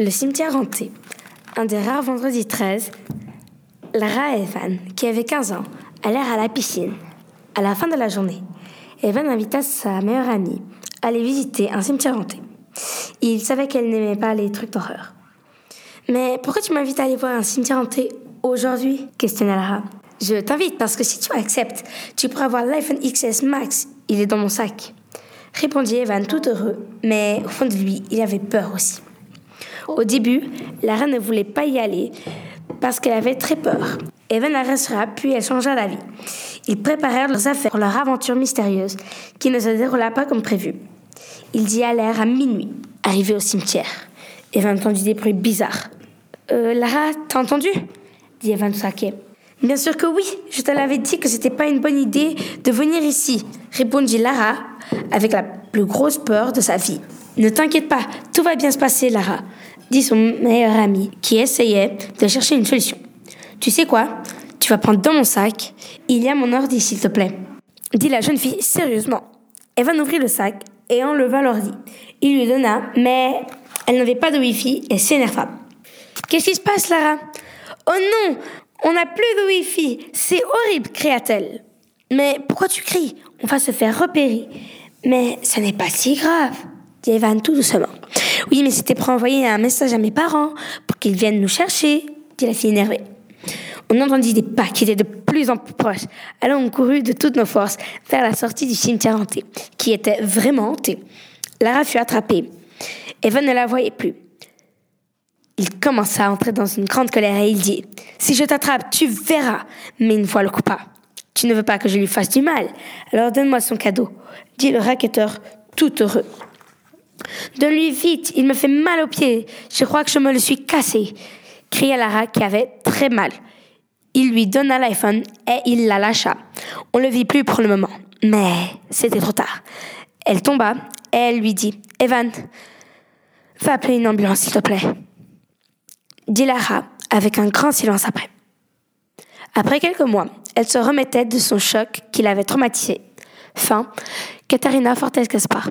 Le cimetière hanté. Un des rares vendredis 13, Lara et Evan, qui avait 15 ans, allèrent à la piscine. À la fin de la journée, Evan invita sa meilleure amie à aller visiter un cimetière hanté. Il savait qu'elle n'aimait pas les trucs d'horreur. Mais pourquoi tu m'invites à aller voir un cimetière hanté aujourd'hui? Questionna Lara. Je t'invite parce que si tu acceptes, tu pourras voir l'iPhone XS Max. Il est dans mon sac. Répondit Evan tout heureux, mais au fond de lui, il avait peur aussi. Au début, Lara ne voulait pas y aller parce qu'elle avait très peur. Evan la rassura, puis elle changea d'avis. Ils préparèrent leurs affaires pour leur aventure mystérieuse, qui ne se déroula pas comme prévu. Ils y allèrent à minuit, arrivés au cimetière. Evan entendit des bruits bizarres. Euh, Lara, t'as entendu? dit Evan saqué. Bien sûr que oui, je te l'avais dit que c'était pas une bonne idée de venir ici, répondit Lara avec la plus grosse peur de sa vie. Ne t'inquiète pas, tout va bien se passer, Lara, dit son meilleur ami, qui essayait de chercher une solution. Tu sais quoi? Tu vas prendre dans mon sac. Il y a mon ordi, s'il te plaît. Dit la jeune fille sérieusement. Evan ouvrit le sac et enleva l'ordi. Il lui donna, mais elle n'avait pas de Wi-Fi et s'énerva. Qu'est-ce qui se passe, Lara? Oh non On n'a plus de Wi-Fi C'est horrible, cria-t-elle. Mais pourquoi tu cries? On va se faire repérer. Mais ce n'est pas si grave, dit Evan tout doucement. Oui, mais c'était pour envoyer un message à mes parents, pour qu'ils viennent nous chercher, dit la fille énervée. On entendit des pas qui étaient de plus en plus proches. Alors on courut de toutes nos forces vers la sortie du cimetière hanté, qui était vraiment hanté. Lara fut attrapée. Evan ne la voyait plus. Il commença à entrer dans une grande colère et il dit Si je t'attrape, tu verras, mais une fois le coup pas. Tu ne veux pas que je lui fasse du mal, alors donne-moi son cadeau, dit le racketteur tout heureux. Donne-lui vite, il me fait mal aux pieds. Je crois que je me le suis cassé, cria Lara qui avait très mal. Il lui donna l'iPhone et il la lâcha. On le vit plus pour le moment, mais c'était trop tard. Elle tomba et elle lui dit Evan, va appeler une ambulance s'il te plaît. Dit Lara avec un grand silence après. Après quelques mois, elle se remettait de son choc qui l'avait traumatisée. Fin, Katharina Fortes Gaspard.